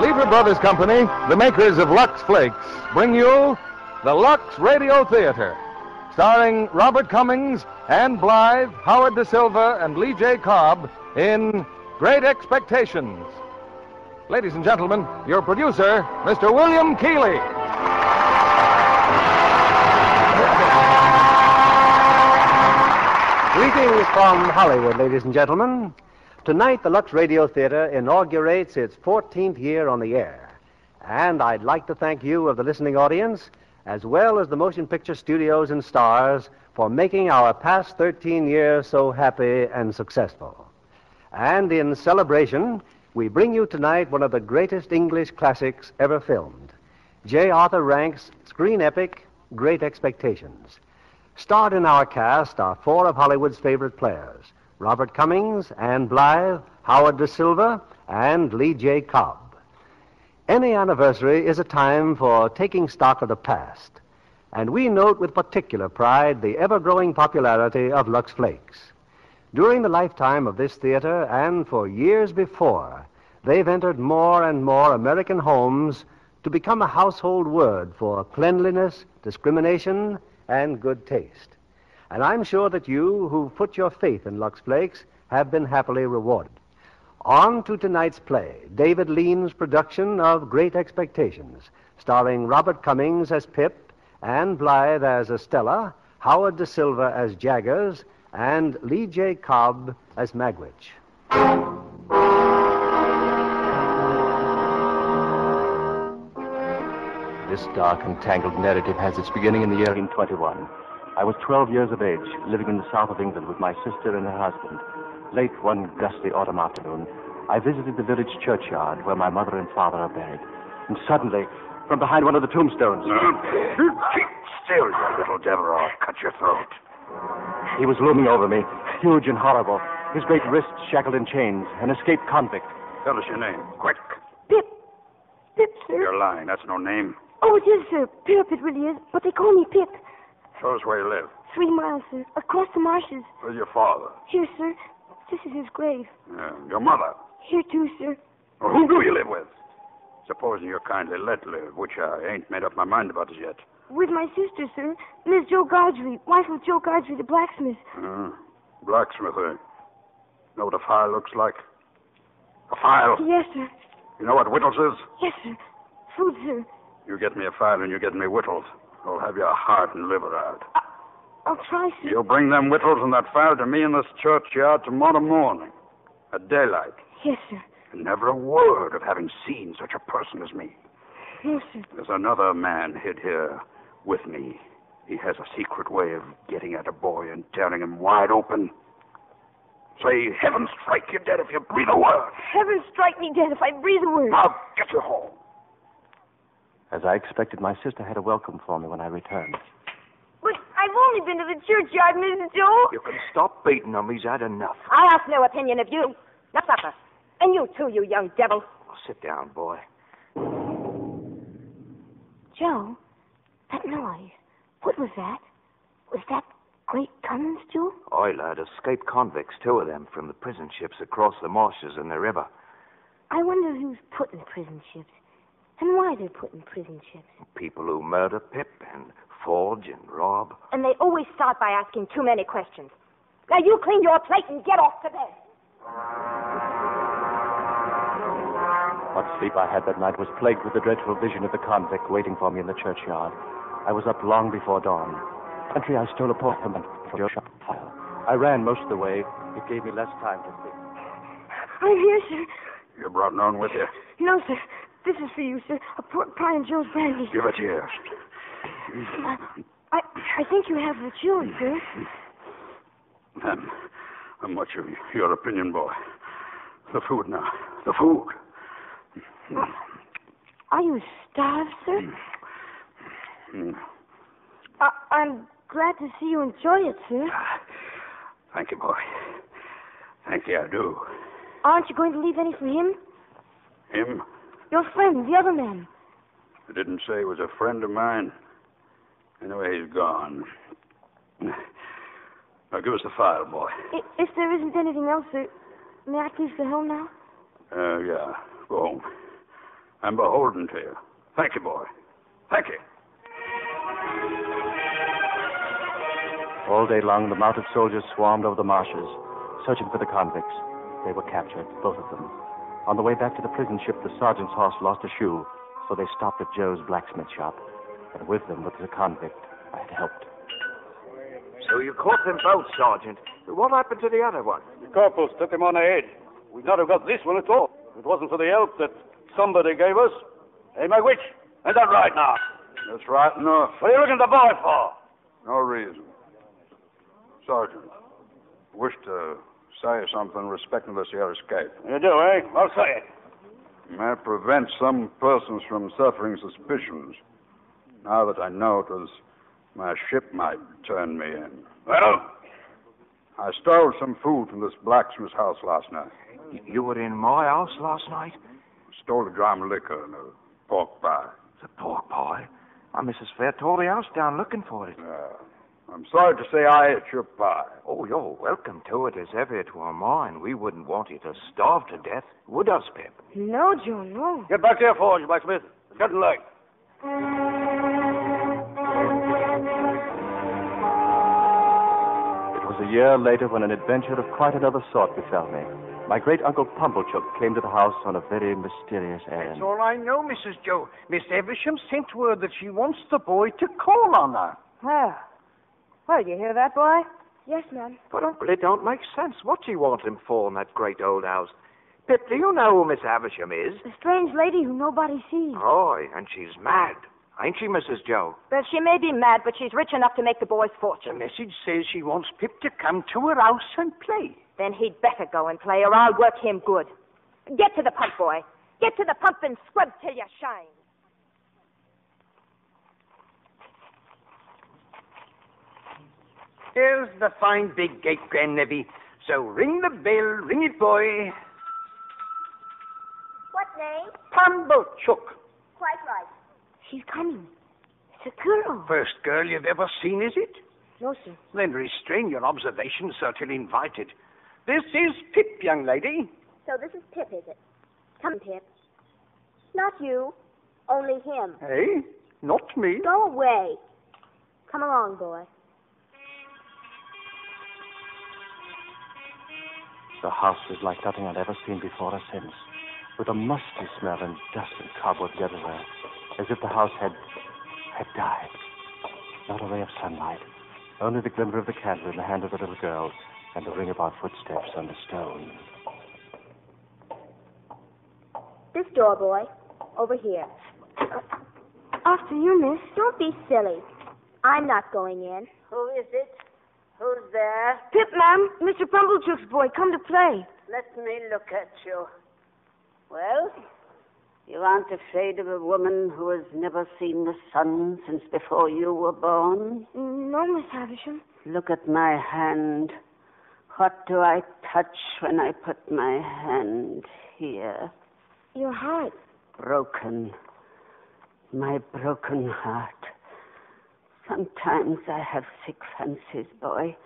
Lever Brothers Company, the makers of Lux Flakes, bring you the Lux Radio Theater, starring Robert Cummings, Ann Blyth, Howard Da Silva, and Lee J. Cobb in Great Expectations. Ladies and gentlemen, your producer, Mr. William Keighley. Greetings from Hollywood, ladies and gentlemen. Tonight, the Lux Radio Theater inaugurates its 14th year on the air. And I'd like to thank you of the listening audience, as well as the motion picture studios and stars, for making our past 13 years so happy and successful. And in celebration, we bring you tonight one of the greatest English classics ever filmed J. Arthur Rank's screen epic, Great Expectations. Starred in our cast are four of Hollywood's favorite players Robert Cummings, Ann Blyth, Howard Da Silva, and Lee J. Cobb. Any anniversary is a time for taking stock of the past, and we note with particular pride the ever growing popularity of Lux Flakes. During the lifetime of this theater and for years before, they've entered more and more American homes to become a household word for cleanliness, discrimination, and good taste. And I'm sure that you who've put your faith in Lux Flakes have been happily rewarded. On to tonight's play, David Lean's production of Great Expectations, starring Robert Cummings as Pip, Ann Blyth as Estella, Howard Da Silva as Jaggers, and Lee J. Cobb as Magwitch. This dark and tangled narrative has its beginning in the year 1821. I was 12 years of age, living in the south of England with my sister and her husband. Late one gusty autumn afternoon, I visited the village churchyard where my mother and father are buried. And suddenly, from behind one of the tombstones, Keep still, you little devil, or I'll cut your throat. he was looming over me, huge and horrible, his great wrists shackled in chains, an escaped convict. Tell us your name, quick. Pip. Pip, sir. You're lying. That's no name. Oh, it is, sir. Pip, it really is. But they call me Pip. Show us where you live. Three miles, sir. Across the marshes. Where's your father? Here, sir. This is his grave. Uh, your mother. Here, too, sir. Well, who do you live with? Supposing you're kindly let live, which I ain't made up my mind about as yet. With my sister, sir. Miss Joe Gargery, wife of Joe Gargery, the blacksmith. Uh, blacksmith, eh? Know what a file looks like? A file. Yes, sir. You know what whittles is? Yes, sir. Food, sir. You get me a file and you get me whittles. I'll have your heart and liver out. I'll try, sir. You'll bring them whittles and that file to me in this churchyard tomorrow morning. At daylight. Yes, sir. And never a word of having seen such a person as me. Yes, sir. There's another man hid here with me. He has a secret way of getting at a boy and tearing him wide open. Say, heaven strike you dead if you breathe a word. Heaven strike me dead if I breathe a word. Now get you home. As I expected, my sister had a welcome for me when I returned. But I've only been to the churchyard, Mrs. Joe. You can stop beating him. He's had enough. I ask no opinion of you. Now, supper. And you too, you young devil. Oh, sit down, boy. Joe, that noise. What was that? Was that Great Cummins, Joe? Oi, lad, escaped convicts, two of them, from the prison ships across the marshes and the river. I wonder who's putting the prison ships. And why they're in prison ships. People who murder Pip and forge and rob. And they always start by asking too many questions. Now you clean your plate and get off to bed. What sleep I had that night was plagued with the dreadful vision of the convict waiting for me in the churchyard. I was up long before dawn. Country I stole a portman from your shop file. I ran most of the way. It gave me less time to think. I'm here, sir. You brought none with you. No, sir. This is for you, sir. A pork pie and Joe's brandy. Give it here. Uh, I, I think you have the chewing, sir. And how much of your opinion, boy? The food now. The food. Are you starved, sir? Mm. I, I'm glad to see you enjoy it, sir. Thank you, boy. Thank you, I do. Aren't you going to leave any for him? Him? Your friend, the other man. I didn't say he was a friend of mine. Anyway, he's gone. Now, give us the file, boy. I, if there isn't anything else, sir, may I please go home now? Uh, yeah. Go home. I'm beholden to you. Thank you, boy. Thank you. All day long, the mounted soldiers swarmed over the marshes, searching for the convicts. They were captured, both of them. On the way back to the prison ship, the sergeant's horse lost a shoe, so they stopped at Joe's blacksmith shop. And with them was a convict I had helped. So you caught them both, Sergeant. What happened to the other one? The corporals took him on ahead. We'd not have got this one at all. If it wasn't for the help that somebody gave us. Hey, Magwitch, is that right now? That's right enough. What are you looking at the boy for? No reason. Sergeant, I wish to say something respecting this here escape. You do, eh? I'll say it. May prevent some persons from suffering suspicions. Now that I know it was my shipmate turned me in. Well? I stole some food from this blacksmith's house last night. You were in my house last night? Stole a dram of liquor and a pork pie. The pork pie? My Mrs. Fair tore the house down looking for it. Uh, I'm sorry to say I ate your pie. Oh, you're welcome to it as ever it were mine. We wouldn't want you to starve to death, would us, Pip? No, Joe, no. Get back to your forge, blacksmith. It's getting late. It was a year later when an adventure of quite another sort befell me. My great uncle Pumblechook came to the house on a very mysterious errand. That's all I know, Mrs. Joe. Miss Havisham sent word that she wants the boy to call on her. Well, well, you hear that, boy? Yes, ma'am. But, Uncle, it don't make sense. What's he want him for in that great old house? Pip, do you know who Miss Havisham is? A strange lady who nobody sees. Roy, and she's mad. Ain't she, Mrs. Joe? Well, she may be mad, but she's rich enough to make the boy's fortune. The message says she wants Pip to come to her house and play. Then he'd better go and play, or I'll work him good. Get to the pump, boy. Get to the pump and scrub till you shine. Here's the fine big gate, Grandnevy. So ring the bell, ring it, boy. What name? Pumblechook. Quite right. She's coming. It's a girl. First girl you've ever seen, is it? No, sir. Then restrain your observations until invited. This is Pip, young lady. So this is Pip, is it? Come, Pip. Not you. Only him. Hey, not me. Go away. Come along, boy. The house was like nothing I'd ever seen before or since, with a musty smell and dust and cobwebs everywhere, as if the house had had died. Not a ray of sunlight, only the glimmer of the candle in the hand of the little girl, and the ring of our footsteps on the stone. This door, boy. Over here. After you, miss. Don't be silly. I'm not going in. Who is it? Who's there? Pip, ma'am. Mr. Pumblechook's boy. Come to play. Let me look at you. Well, you aren't afraid of a woman who has never seen the sun since before you were born? Mm, no, Miss Havisham. Look at my hand. What do I touch when I put my hand here? Your heart. Broken. My broken heart. Sometimes I have sick fancies, boy.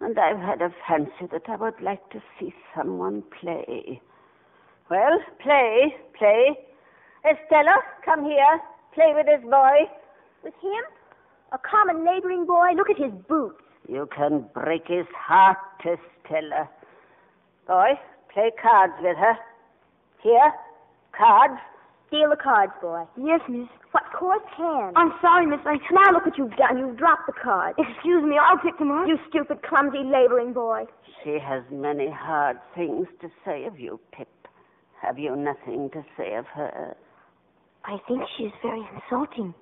And I've had a fancy that I would like to see someone play. Well, play, play. Estella, come here. Play with this boy. With him? A common neighboring boy? Look at his boots. You can break his heart, Estella. Boy, play cards with her. Here, cards. Deal the cards, boy. Yes, miss. What coarse hands. I'm sorry, miss. I... Now look what you've done. You've dropped the card. Excuse me, I'll pick them up. You stupid, clumsy laboring boy. She has many hard things to say of you, Pip. Have you nothing to say of her? I think she is very insulting.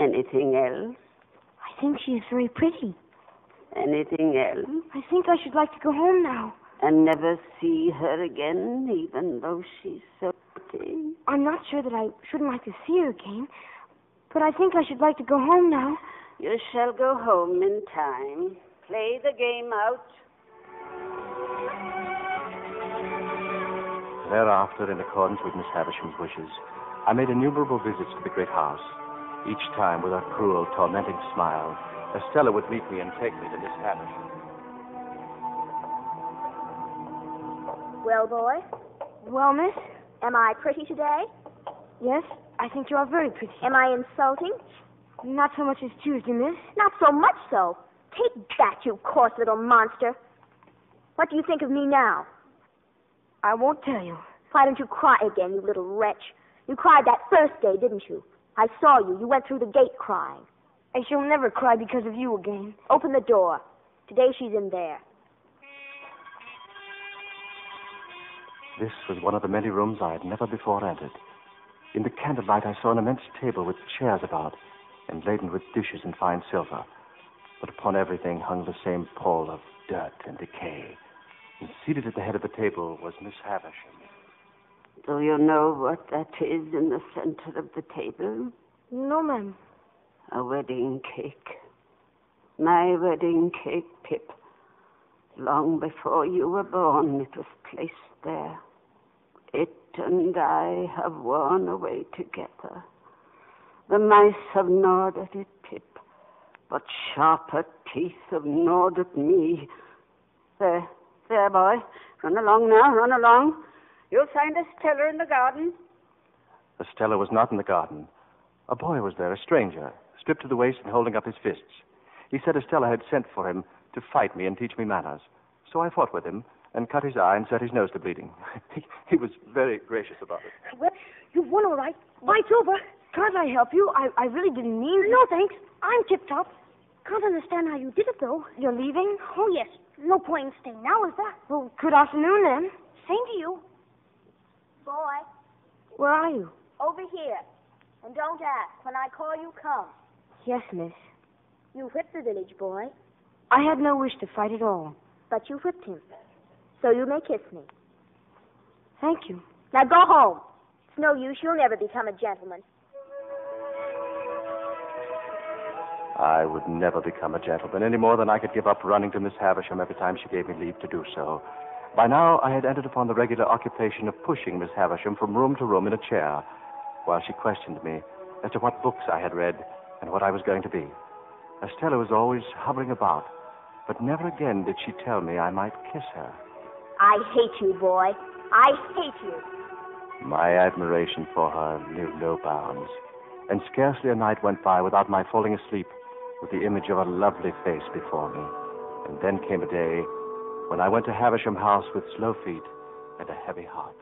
Anything else? I think she is very pretty. Anything else? I think I should like to go home now. And never see her again, even though she's so pretty? I'm not sure that I shouldn't like to see her again, but I think I should like to go home now. You shall go home in time. Play the game out. Thereafter, in accordance with Miss Havisham's wishes, I made innumerable visits to the great house. Each time, with a cruel, tormenting smile, Estella would meet me and take me to Miss Havisham. Well, boy, Well, miss? am I pretty today? Yes, I think you are very pretty. Am I insulting? Not so much as Tuesday, miss. Not so much so. Take that, you coarse little monster. What do you think of me now? I won't tell you. Why don't you cry again, you little wretch? You cried that first day, didn't you? I saw you. You went through the gate crying. I shall never cry because of you again. Open the door. Today she's in there. This was one of the many rooms I had never before entered. In the candlelight, I saw an immense table with chairs about and laden with dishes and fine silver. But upon everything hung the same pall of dirt and decay. And seated at the head of the table was Miss Havisham. Do you know what that is in the center of the table? No, ma'am. A wedding cake. My wedding cake, Pip. Long before you were born, it was placed there. And I have worn away together. The mice have gnawed at it, Pip, but sharper teeth have gnawed at me. There, there, boy. Run along now, run along. You'll find Estella in the garden. Estella was not in the garden. A boy was there, a stranger, stripped to the waist and holding up his fists. He said Estella had sent for him to fight me and teach me manners. So I fought with him and cut his eye and set his nose to bleeding. he, he was very gracious about it. Well, you've won all right. Fight's over. Can't I help you? I, I really didn't mean to. No, thanks. I'm tip-top. Can't understand how you did it, though. You're leaving? Oh, yes. No point in staying now, is there? Well, good afternoon, then. Same to you. Boy, Where are you? over here. And don't ask. When I call you, come. Yes, miss. You whipped the village boy, I had no wish to fight at all. but you whipped him. So you may kiss me. Thank you. Now go home. It's no use. You'll never become a gentleman. I would never become a gentleman any more than I could give up running to Miss Havisham every time she gave me leave to do so. By now, I had entered upon the regular occupation of pushing Miss Havisham from room to room in a chair, while she questioned me as to what books I had read and what I was going to be. Estella was always hovering about, but never again did she tell me I might kiss her. I hate you, boy. I hate you. My admiration for her knew no bounds, and scarcely a night went by without my falling asleep with the image of a lovely face before me. And then came a day when I went to Havisham House with slow feet and a heavy heart.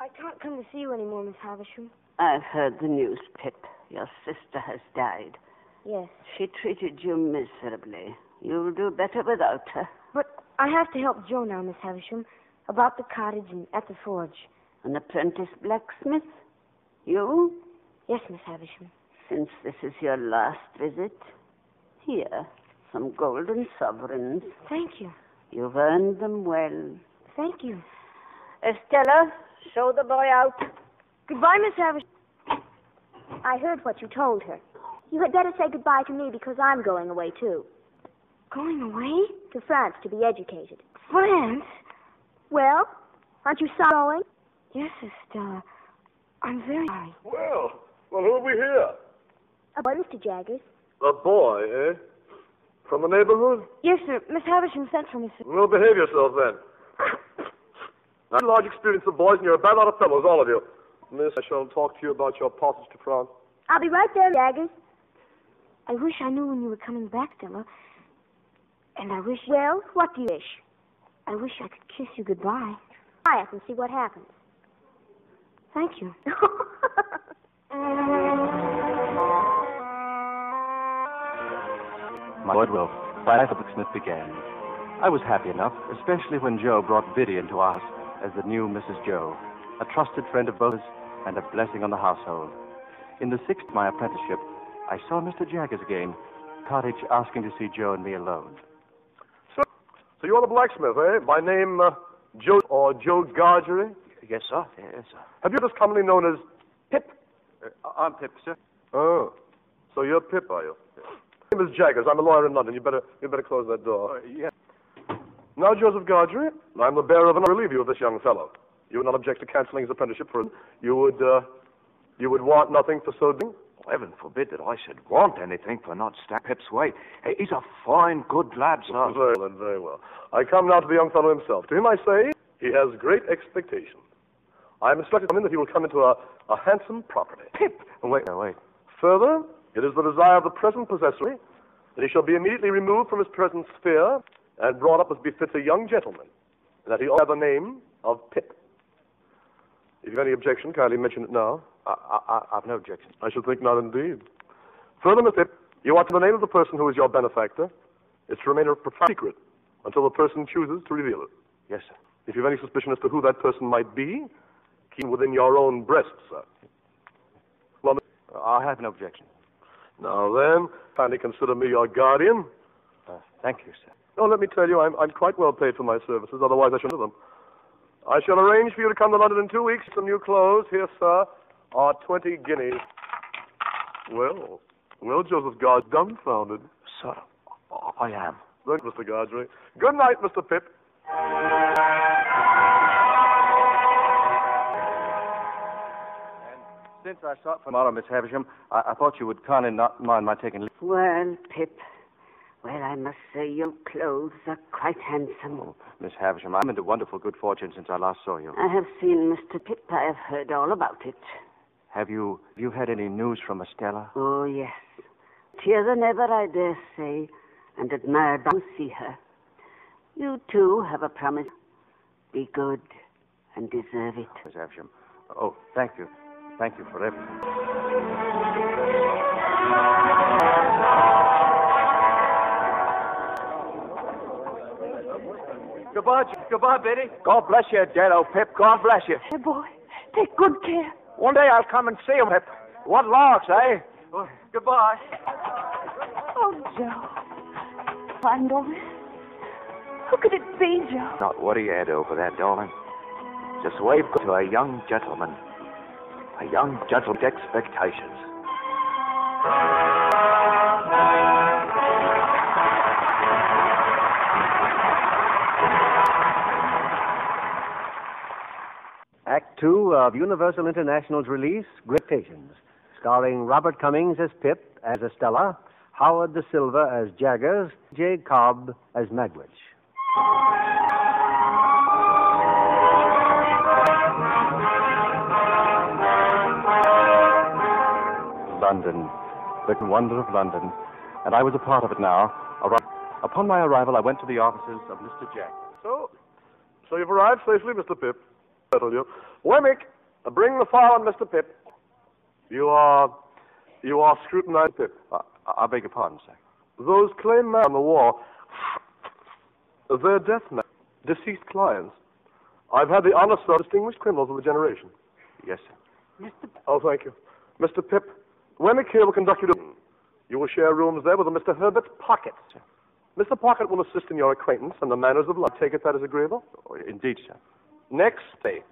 I can't come to see you anymore, Miss Havisham. I've heard the news, Pip. Your sister has died. Yes. She treated you miserably. You'll do better without her. I have to help Joe now, Miss Havisham, about the cottage and at the forge. An apprentice blacksmith? You? Yes, Miss Havisham. Since this is your last visit, here, some golden sovereigns. Thank you. You've earned them well. Thank you. Estella, show the boy out. Goodbye, Miss Havisham. I heard what you told her. You had better say goodbye to me because I'm going away, too. Going away? To France to be educated. France? Well, aren't you sorry? Yes, sister. I'm very sorry. Well, well, who have we here? A boy, Mr. Jaggers. A boy, eh? From the neighborhood? Yes, sir. Miss Havisham sent for me, sir. Well, behave yourself then. I've large experience of boys, and you're a bad lot of fellows, all of you. Miss, I shall talk to you about your passage to France. I'll be right there, Jaggers. I wish I knew when you were coming back, Stella. And I wish. Well, what do you wish? I wish I could kiss you goodbye. Try us and see what happens. Thank you. My goodwill, life of Smith began. I was happy enough, especially when Joe brought Biddy into house as the new Mrs. Joe, a trusted friend of both us and a blessing on the household. In the sixth of my apprenticeship, I saw Mr. Jaggers again, cottage asking to see Joe and me alone. So, so you're the blacksmith, eh? By name uh, Joe or Joe Gargery? Yes, sir. Yes, sir. Have you just commonly known as Pip? Uh, I'm Pip, sir. Oh, so you're Pip, are you? My name is Jaggers. I'm a lawyer in London. You better, you better close that door. Uh, yeah. Now, Joseph Gargery, I'm the bearer of an relieve you of this young fellow. You would not object to cancelling his apprenticeship for him. You would, uh, you would want nothing for so doing. Heaven forbid that I should want anything for not Stack Pip's way. He's a fine, good lad, sir. Very well, and very well. I come now to the young fellow himself. To him I say, he has great expectations. I am instructed him that he will come into a, a handsome property. Pip! Oh, wait, no, wait. Further, it is the desire of the present possessor that he shall be immediately removed from his present sphere and brought up as befits a young gentleman, and that he ought have the name of Pip. If you have any objection, kindly mention it now. I, I, I've no objection. I should think not indeed. Further, Pip, you are to the name of the person who is your benefactor. It's to remain a profound secret until the person chooses to reveal it. Yes, sir. If you have any suspicion as to who that person might be, keep it within your own breast, sir. Well, I have no objection. now then, kindly consider me your guardian. Uh, thank you, sir. Oh, let me tell you, I'm, I'm quite well paid for my services, otherwise I shouldn't have them. I shall arrange for you to come to London in two weeks. Some new clothes. Here, sir, are 20 guineas. Well, well, Joseph Guard, dumbfounded. Sir, I am. Thank you, Mr. Gargery. Good night, Mr. Pip. And since I start tomorrow, Miss Havisham, I, I thought you would kindly not mind my taking leave. Well, Pip, well, I must say your clothes are quite handsome. Oh, Miss Havisham, I'm into wonderful good fortune since I last saw you. I have seen Mr. Pip. I have heard all about it. Have you have you had any news from Estella? Oh, yes. Tear than ever, I dare say, and admired to see her. You, too, have a promise. Be good and deserve it. Miss Havisham. Oh, thank you. Thank you for everything. Goodbye, goodbye, Biddy. God bless you, dead old Pip. God bless you. Hey, boy, take good care. One day I'll come and see him, What larks, eh? Well, goodbye. Oh, Joe. Fine, darling. Who could it be, Joe? Not what he had over there, darling. Just wave to a young gentleman. A young gentleman's expectations. Two of Universal International's release, Griptations, starring Robert Cummings as Pip as Estella, Howard Da Silva as Jaggers, Jay Cobb as Magwitch. London, the wonder of London, and I was a part of it now. Upon my arrival, I went to the offices of Mr. Jack. So, so you've arrived safely, Mr. Pip. Settle you. Wemmick, bring the file on Mr. Pip. You are, you are scrutinized, Pip. I, I beg your pardon, sir. Those claim men on the war, they're death men, deceased clients. I've had the honor, sir, of distinguished criminals of the generation. Yes, sir. Mr. P oh, thank you. Mr. Pip, Wemmick here will conduct you to... You will share rooms there with a Mr. Herbert Pocket. Mr. Pocket will assist in your acquaintance and the manners of life. Take it that is agreeable? Oh, indeed, sir. Next day,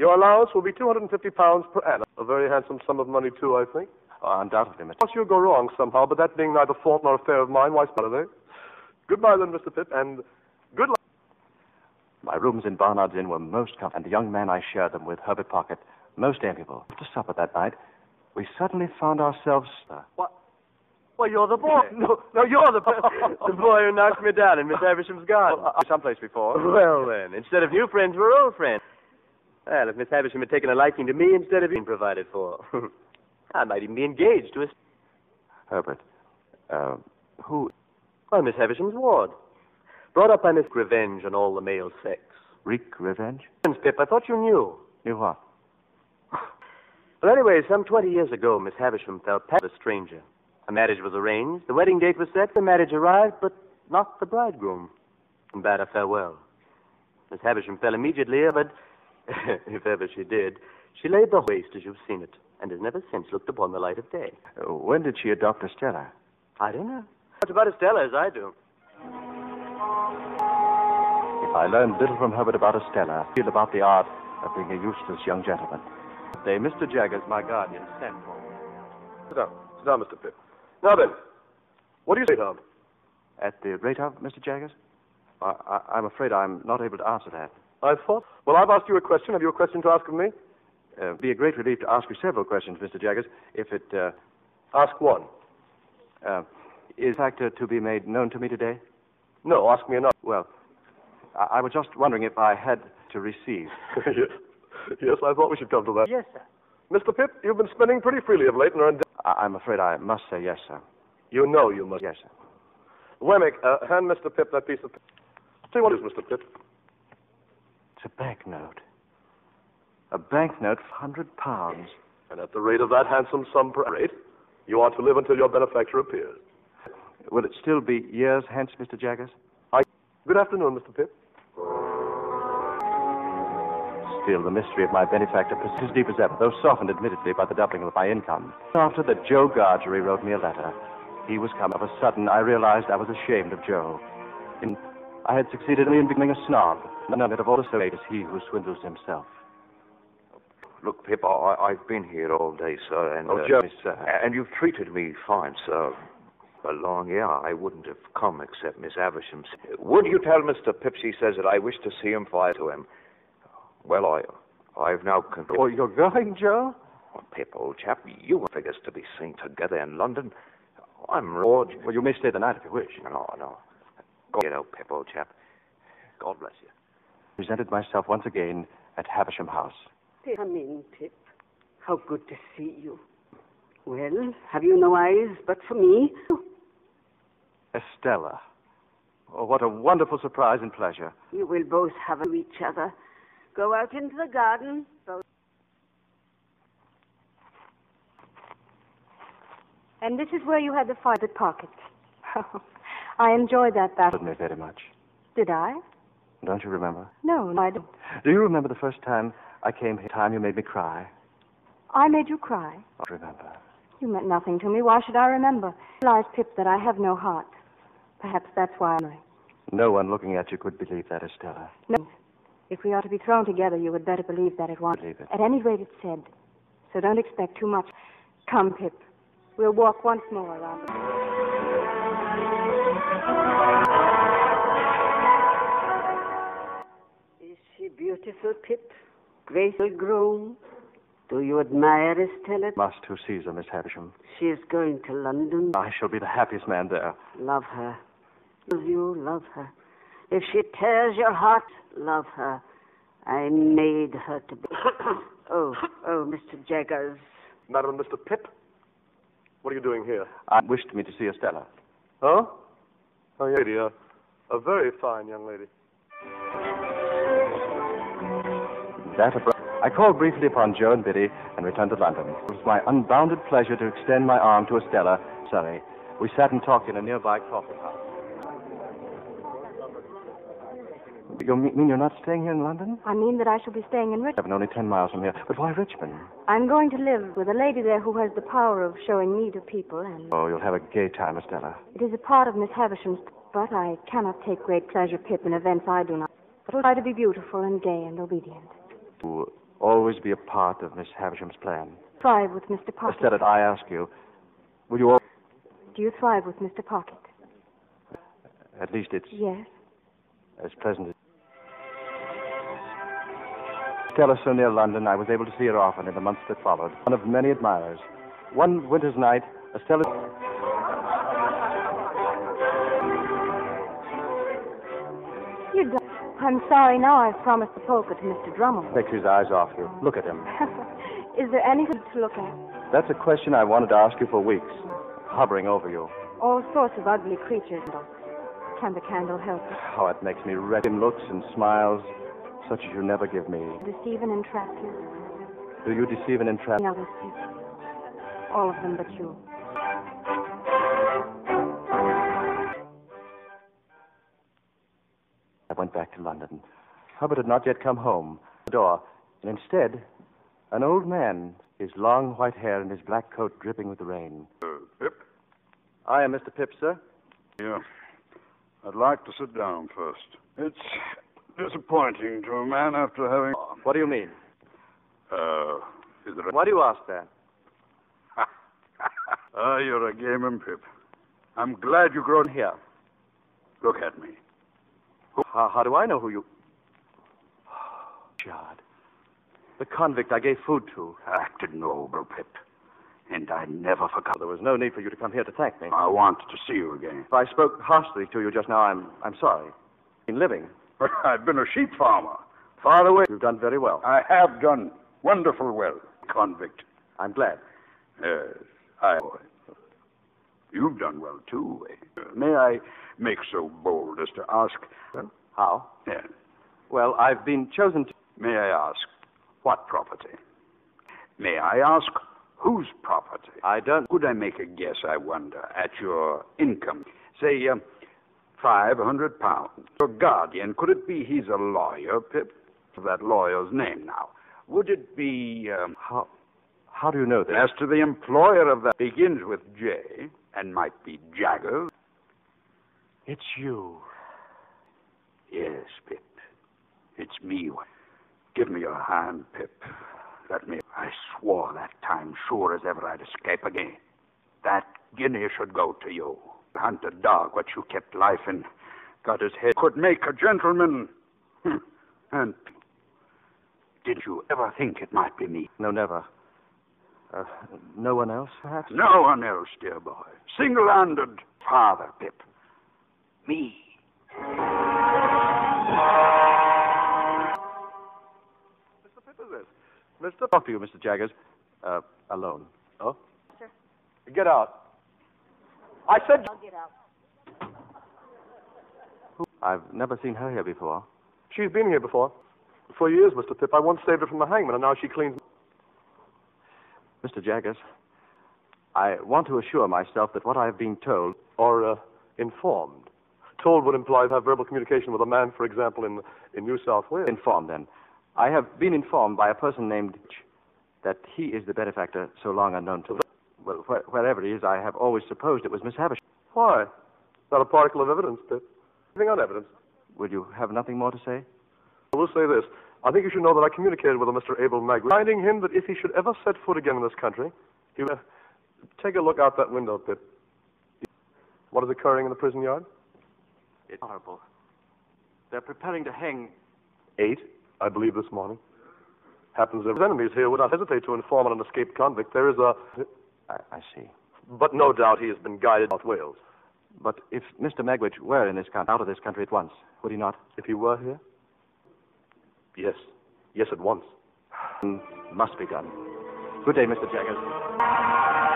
your allowance will be 250 pounds per annum. A very handsome sum of money, too, I think. Uh, undoubtedly, Mr. Of course, you'll go wrong somehow, but that being neither fault nor affair of mine, why spell it, eh? Goodbye, then, Mr. Pip, and good luck. My rooms in Barnard's Inn were most comfortable, and the young man I shared them with, Herbert Pocket, most amiable. After supper that night, we suddenly found ourselves. Uh, What? Well, you're the boy. No, no, you're the, boy the boy who knocked me down in Miss Havisham's garden. uh, someplace before. Well, then, instead of new friends, we're old friends. Well, if Miss Havisham had taken a liking to me instead of being provided for, I might even be engaged to a... Herbert, Uh, who? Why, Miss Havisham's ward. Brought up by Miss Revenge on all the male sex. Wreak revenge? Pip, I thought you knew. Knew what? Well, anyway, some 20 years ago, Miss Havisham fell past a stranger. A marriage was arranged, the wedding date was set, the marriage arrived, but not the bridegroom. And bade her farewell. Miss Havisham fell immediately, but if ever she did, she laid the waste as you've seen it, and has never since looked upon the light of day. Uh, when did she adopt Estella? I don't know. Much about Estella as I do. If I learned little from Herbert about Estella, I feel about the art of being a useless young gentleman. They, Mr. Jaggers, my guardian, sent for me. Sit down. Sit down, Mr. Pip. Now then, what do you say, Tom? At the rate of, Mr. Jaggers? I, I, I'm afraid I'm not able to answer that. I thought. Well, I've asked you a question. Have you a question to ask of me? Uh, be a great relief to ask you several questions, Mr. Jaggers, if it. Uh, ask one. Uh, is fact uh, to be made known to me today? No, ask me another. Well, I, I was just wondering if I had to receive. yes. Yes, I thought we should come to that. Yes, sir. Mr. Pip, you've been spending pretty freely of late and are in. I, I'm afraid I must say yes, sir. You know you must. Yes, sir. Wemmick, uh, hand Mr. Pip that piece of. Say what is Mr. Pip? It's a banknote. A banknote for hundred pounds. And at the rate of that handsome sum per rate, you are to live until your benefactor appears. Will it still be years hence, Mr. Jaggers? I. Good afternoon, Mr. Pip. Still, the mystery of my benefactor persists deep as ever, though softened admittedly by the doubling of my income. After that, Joe Gargery wrote me a letter. He was come. Of a sudden, I realized I was ashamed of Joe. I had succeeded in becoming a snob, none of all so as he who swindles himself. Look, Pip, I, I've been here all day, sir, and Oh, uh, Joe. Miss, uh, and you've treated me fine, sir. Along here, I wouldn't have come except Miss Havisham's. Would you tell Mr. Pipsy says that I wish to see him fire to him? Well, I, I've now. Con- oh, you're going, Joe? Oh, Pip, old chap, you figures to be seen together in London. I'm Lord. Well, you may stay the night if you wish. No, no. Go get out, Pip, old chap. God bless you. Presented myself once again at Havisham House. Come in, Pip. How good to see you. Well, have you no eyes but for me? Estella. Oh, what a wonderful surprise and pleasure. You will both have to each other. Go out into the garden. Both. And this is where you had the private pocket. I enjoyed that battle. me very much. Did I? Don't you remember? No, no, I don't. Do you remember the first time I came here? The Time you made me cry. I made you cry. I remember. You meant nothing to me. Why should I remember? Realize, Pip, that I have no heart. Perhaps that's why I'm. No one looking at you could believe that, Estella. No. If we are to be thrown together, you had better believe that at once. Believe it. At any rate, it's said. So don't expect too much. Come, Pip. We'll walk once more around the. Beautiful, Pip? Graceful grown? Do you admire Estella? Must who sees her, Miss Havisham. She is going to London. I shall be the happiest man there. Love her. Love you, love her. If she tears your heart, love her. I made her to be. oh, oh, Mr. Jaggers. Madam and Mr. Pip? What are you doing here? I wished me to see Estella. Huh? Oh, yeah, lady, uh, a very fine young lady. That. I called briefly upon Joe and Biddy and returned to London. It was my unbounded pleasure to extend my arm to Estella. Sorry. We sat and talked in a nearby coffee house. You mean you're not staying here in London? I mean that I shall be staying in Richmond. Only ten miles from here. But why Richmond? I'm going to live with a lady there who has the power of showing me to people, and Oh, you'll have a gay time, Estella. it is a part of Miss Havisham's. But I cannot take great pleasure, Pip, in events I do not. But will try to be beautiful and gay and obedient. To always be a part of Miss Havisham's plan. Thrive with Mr. Pocket. Estella, I ask you, will you all... Do you thrive with Mr. Pocket? At least it's Yes. as pleasant as... Stella so near London, I was able to see her often in the months that followed. One of many admirers. One winter's night, Estella... You don't. I'm sorry now I've promised the polka to Mr. Drummond. Takes his eyes off you. Look at him. is there anything to look at? That's a question I wanted to ask you for weeks, hovering over you. All sorts of ugly creatures. Can the candle help it? How it makes me red in looks and smiles, such as you never give me. Deceive and entrap you. Do you deceive and entrap? Others. All of them but you. Back to London. Herbert had not yet come home. The door, and instead, an old man, his long white hair and his black coat dripping with the rain. Uh, Pip? I am Mr. Pip, sir. Yeah. I'd like to sit down first. It's disappointing to a man after having. What do you mean? Uh, is there a... Why do you ask that? Ah, you're a game 'un, Pip. I'm glad you grown here. Look at me. How, how do I know who you. God. The convict I gave food to. Acted noble, Pip. And I never forgot. There was no need for you to come here to thank me. I wanted to see you again. If I spoke harshly to you just now, I'm I'm sorry. In living. I've been a sheep farmer. Far away. You've done very well. I have done wonderful well, convict. I'm glad. Yes, I. You've done well too. eh? May I make so bold as to ask? Well, How? yes. Well, I've been chosen to. May I ask what property? May I ask whose property? I don't. Could I make a guess? I wonder at your income. Say, um, five hundred pounds. Your guardian. Could it be he's a lawyer, Pip? That lawyer's name now. Would it be? Um, How? How do you know that? As to the employer of that begins with J and might be Jagger. It's you. Yes, Pip. It's me. Give me your hand, Pip. Let me. I swore that time, sure as ever, I'd escape again. That guinea should go to you. The hunted dog, what you kept life in, got his head. Could make a gentleman. Hmm. and did you ever think it might be me? No, never. Uh, no one else, perhaps? No one else, dear boy. Single-handed father, Pip. Me. Mr. Pip this? Mr. Talk to you, Mr. Jaggers. Uh, alone. Oh? Sir. Get out. I said. I'll get out. I've never seen her here before. She's been here before. For years, Mr. Pip. I once saved her from the hangman, and now she cleans. Mr. Jaggers, I want to assure myself that what I have been told. Or uh, informed. Told would imply to have verbal communication with a man, for example, in in New South Wales. Informed, then. I have been informed by a person named that he is the benefactor so long unknown to. Well, wh- wherever he is, I have always supposed it was Miss Havisham. Why? Not a particle of evidence, Pip. Anything on evidence? Would you have nothing more to say? I will say this. I think you should know that I communicated with a Mr. Abel Magwitch, reminding him that if he should ever set foot again in this country, he would. Uh, take a look out that window, Pip. What is occurring in the prison yard? It's horrible. They're preparing to hang. Eight, I believe, this morning. Happens that his enemies here would not hesitate to inform on an escaped convict. There is a. I, I see. But no doubt he has been guided to South Wales. But if Mr. Magwitch were in this country, out of this country at once, would he not? If he were here? Yes. Yes, at once. Must be done. Good day, Mr. Jaggers.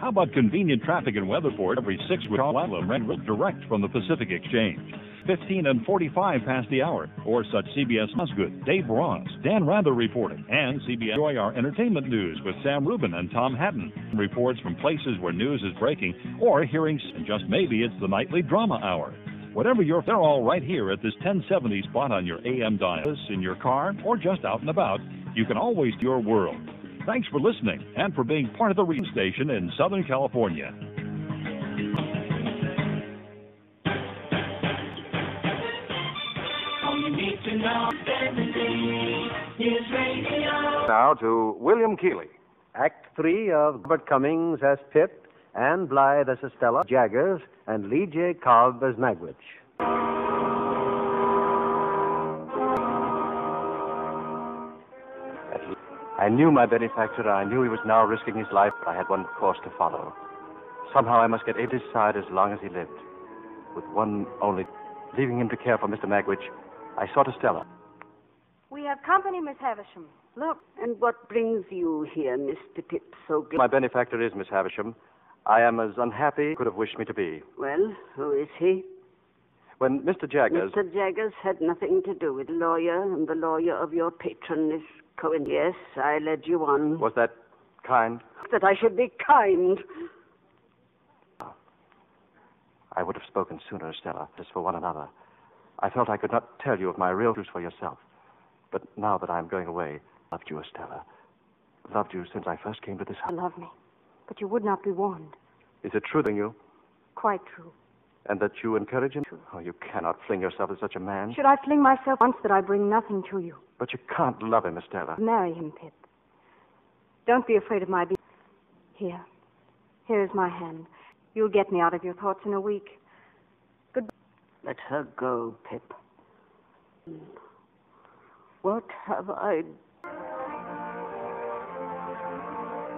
How about convenient traffic and weather report every six weeks? Island rent direct from the Pacific Exchange. 15 and 45 past the hour, or such CBS Osgood, Dave Ross, Dan Rather reporting, and CBS Enjoy our entertainment news with Sam Rubin and Tom Hatten. Reports from places where news is breaking, or hearings, and just maybe it's the nightly drama hour. Whatever you're, they're all right here at this 1070 spot on your AM dial, in your car, or just out and about. You can always do your world. Thanks for listening and for being part of the radio station in Southern California. Now to William Keighley. Act three of Robert Cummings as Pip, Ann Blyth as Estella, Jaggers, and Lee J. Cobb as Magwitch. I knew my benefactor. I knew he was now risking his life, but I had one course to follow. Somehow I must get at his side as long as he lived. With one only, leaving him to care for Mr. Magwitch, I sought Estella. We have company, Miss Havisham. Look. And what brings you here, Mr. Pip, so glad? My benefactor is Miss Havisham. I am as unhappy as could have wished me to be. Well, who is he? When Mr. Jaggers. Mr. Jaggers had nothing to do with the lawyer, and the lawyer of your patron is Cohen. Yes, I led you on. Was that kind? That I should be kind. I would have spoken sooner, Estella, just for one another. I felt I could not tell you of my real truth for yourself. But now that I am going away, loved you, Estella. Loved you since I first came to this house. You love me, but you would not be warned. Is it true, then, you? Quite true. And that you encourage him? Oh, you cannot fling yourself at such a man. Should I fling myself once that I bring nothing to you? But you can't love him, Estella. Marry him, Pip. Don't be afraid of my being. Here. Here is my hand. You'll get me out of your thoughts in a week. Good. Let her go, Pip. What have I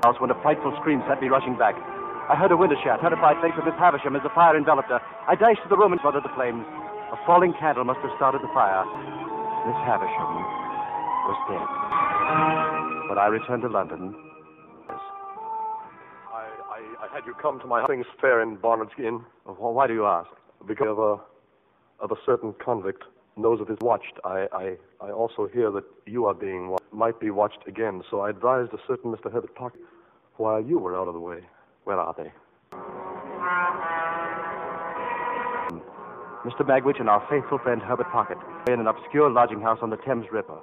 house when a frightful scream sent me rushing back. I heard a window shatter, terrified face of Miss Havisham as the fire enveloped her. I dashed to the room and flooded the flames. A falling candle must have started the fire. Miss Havisham was dead. When I returned to London, I, I, I had you come to my things fair in Barnard's Inn. Well, why do you ask? Because of a, of a certain convict knows of his watched. I, I, I also hear that you are being might be watched again. So I advised a certain Mr. Herbert Pocket while you were out of the way. Where are they? Mr. Magwitch and our faithful friend Herbert Pocket in an obscure lodging house on the Thames River.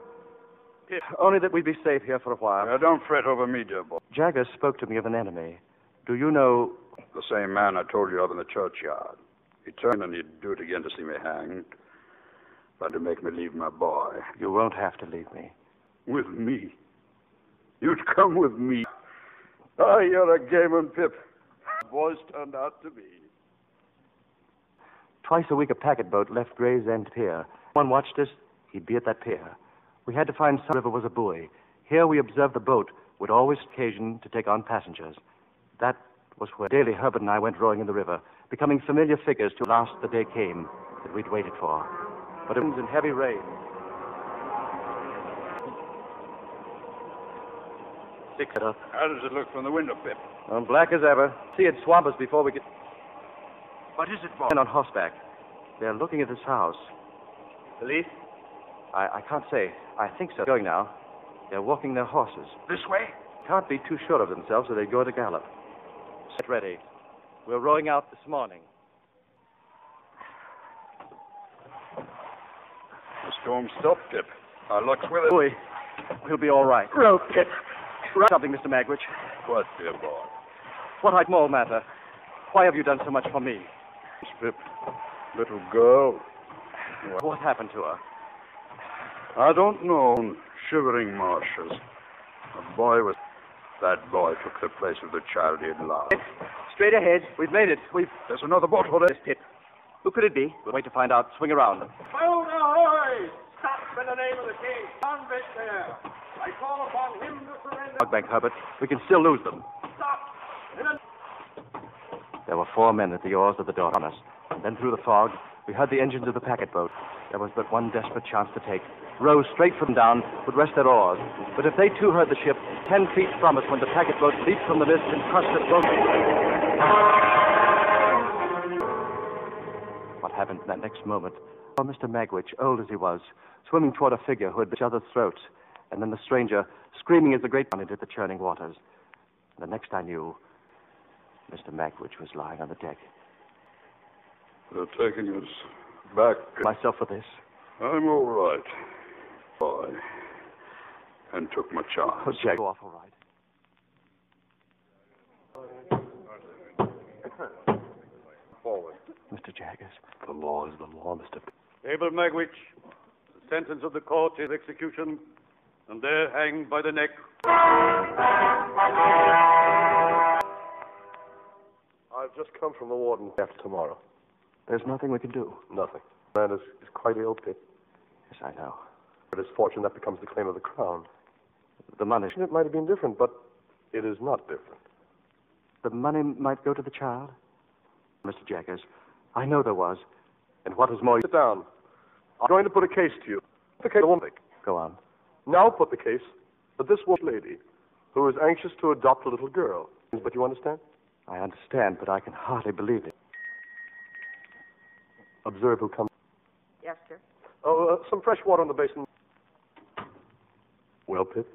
Yeah. Only that we'd be safe here for a while. Now, don't fret over me, dear boy. Jaggers spoke to me of an enemy. Do you know? The same man I told you of in the churchyard. He turned and he'd do it again to see me hanged. But to make me leave my boy. You won't have to leave me. With me? You'd come with me. Ah, you're a game Pip. Boys turned out to be. Twice a week, a packet boat left Gravesend Pier. One watched us, he'd be at that pier. We had to find some river was a buoy. Here we observed the boat would always occasion to take on passengers. That was where daily Herbert and I went rowing in the river, becoming familiar figures till last the day came that we'd waited for. But it was in heavy rain. Six it up. How does it look from the window, Pip? Um, black as ever. See, it'd swamp us before we get. What is it, boy? Men on horseback. They're looking at this house. Police? I, I can't say. I think so. Going now. They're walking their horses. This way? Can't be too sure of themselves, so they go at a gallop. Set ready. We're rowing out this morning. The storm stopped, Pip. Our luck's with us. Boy, we'll be all right. Row, Pip. Right. Something, Mr. Magwitch. What, dear boy? What I more matter? Why have you done so much for me? Pip, little girl. What happened to her? I don't know. Shivering marshes. A boy was. That boy took the place of the child he had loved. Straight ahead. We've made it. We've. There's another boat for this. Pip. Who could it be? We'll wait to find out. Swing around. Hold ahoy! Stop in the name of the king. Convict there. I call upon him to surrender. Herbert. We can still lose them. Stop. There were four men at the oars of the dawn on us. And then through the fog, we heard the engines of the packet boat. There was but one desperate chance to take. Row straight from down would rest their oars. But if they too heard the ship, ten feet from us when the packet boat leaped from the mist and crushed us both. What happened in that next moment? Oh, Mr. Magwitch, old as he was, swimming toward a figure who had bit each other's throats, and then the stranger screaming as the great one into the churning waters. And the next I knew, Mr. Magwitch was lying on the deck. They're taking us back. Myself for this. I'm all right. Boy. And took my chance. Oh, Jack. Go off all right. Forward. Mr. Jaggers. The law is the law, Mr. Abel Magwitch, the sentence of the court is execution, and there hanged by the neck. I've just come from the warden after tomorrow. There's nothing we can do. Nothing. Man is, is quite ill, Pip. Yes, I know. But It is fortune that becomes the claim of the crown. The money. It might have been different, but it is not different. The money might go to the child? Mr. Jaggers, I know there was. And what is more. Sit down. I'm going to put a case to you. The case of one. Go on. Now put the case that this was lady who is anxious to adopt a little girl. But you understand? I understand, but I can hardly believe it. Observe who comes. Yes, sir. Oh, uh, some fresh water in the basin. Well, Pip?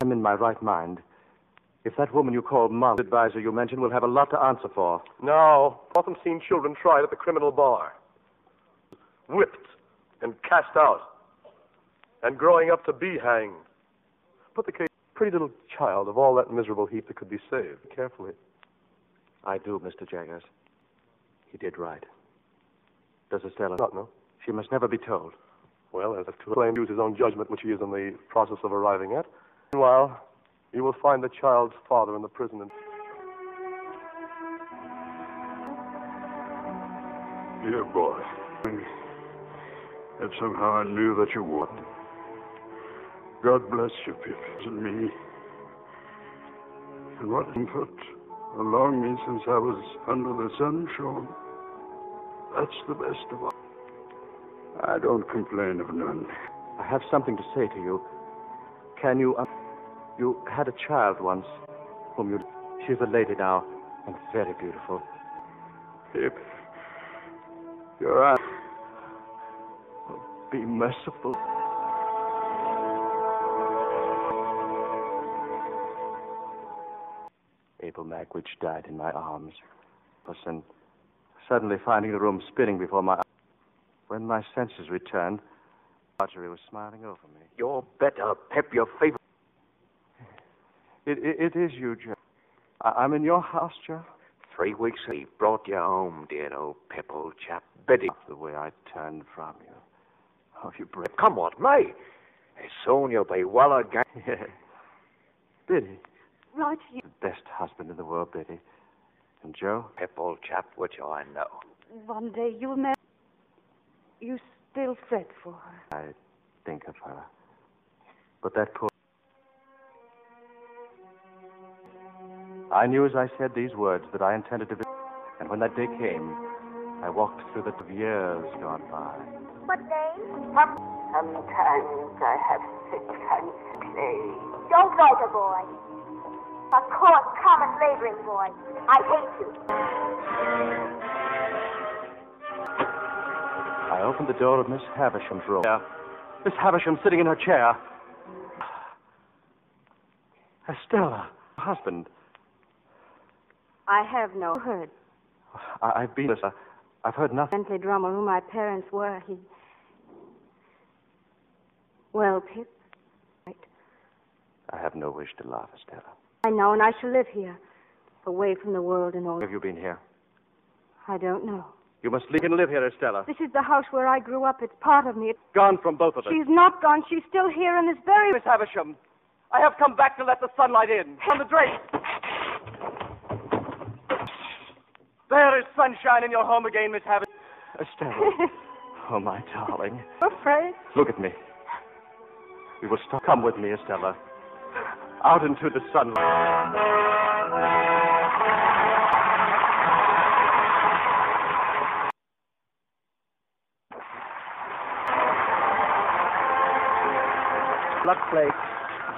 I'm in my right mind. If that woman you call Mom, advisor you mentioned, will have a lot to answer for. No. Often seen children tried at the criminal bar. Whipped and cast out. And growing up to be hanged. Put the case, pretty little child of all that miserable heap that could be saved. Carefully. I do, Mr. Jaggers. He did right. Does Estella not know? She must never be told. Well, as to claim use his own judgment, which he is in the process of arriving at. Meanwhile, you will find the child's father in the prison. And... Dear boy, if somehow I knew that you would. God bless you, Pip, and me. And what comfort along me since I was under the sun shone. That's the best of all. I don't complain of none. I have something to say to you. Can you. Uh, you had a child once whom you. She's a lady now and very beautiful. Pip, your eyes. Oh, be merciful. Abel Magwitch died in my arms. And suddenly finding the room spinning before my eyes. When my senses returned, Marjorie was smiling over me. You're better, Pep, your favorite. It, it, it is you, Joe. I, am in your house, Joe. Three weeks he brought you home, dear old Pep, old chap. Biddy. The way I turned from you. Oh, you brave. Come what may. Soon you'll be well again. Yeah. Biddy. Right here. The best husband in the world, Biddy. And Joe? Pep, old chap, which I know. One day you'll marry. You still fret for her. I think of her. But that poor. I knew as I said these words that I intended to. And when that day came, I walked through the years gone by. What day? Sometimes I have sick fancy. Don't falter, boy. A coarse, common laboring boy. I hate you. I opened the door of Miss Havisham's room. Yeah. Miss Havisham sitting in her chair. Estella, husband. I have no heard. I, have been. Uh, I've heard nothing. Bentley Drummle, who my parents were, he. Well, Pip. Right. I have no wish to laugh, Estella. I know, and I shall live here, away from the world and all. Have you been here? I don't know. You must leave and live here, Estella. This is the house where I grew up. It's part of me. It's Gone from both of us. She's not gone. She's still here in this very. Miss Havisham, I have come back to let the sunlight in from the drapes. There is sunshine in your home again, Miss Havisham. Estella. oh, my darling. Afraid? Look at me. We will stop. Come with me, Estella. Out into the sunlight. Lux Flakes,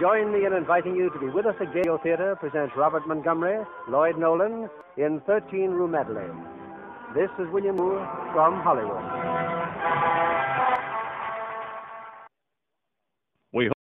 join me in inviting you to be with us again. Radio Theater presents Robert Montgomery, Lloyd Nolan in 13 Rue Madeleine. This is William Moore from Hollywood.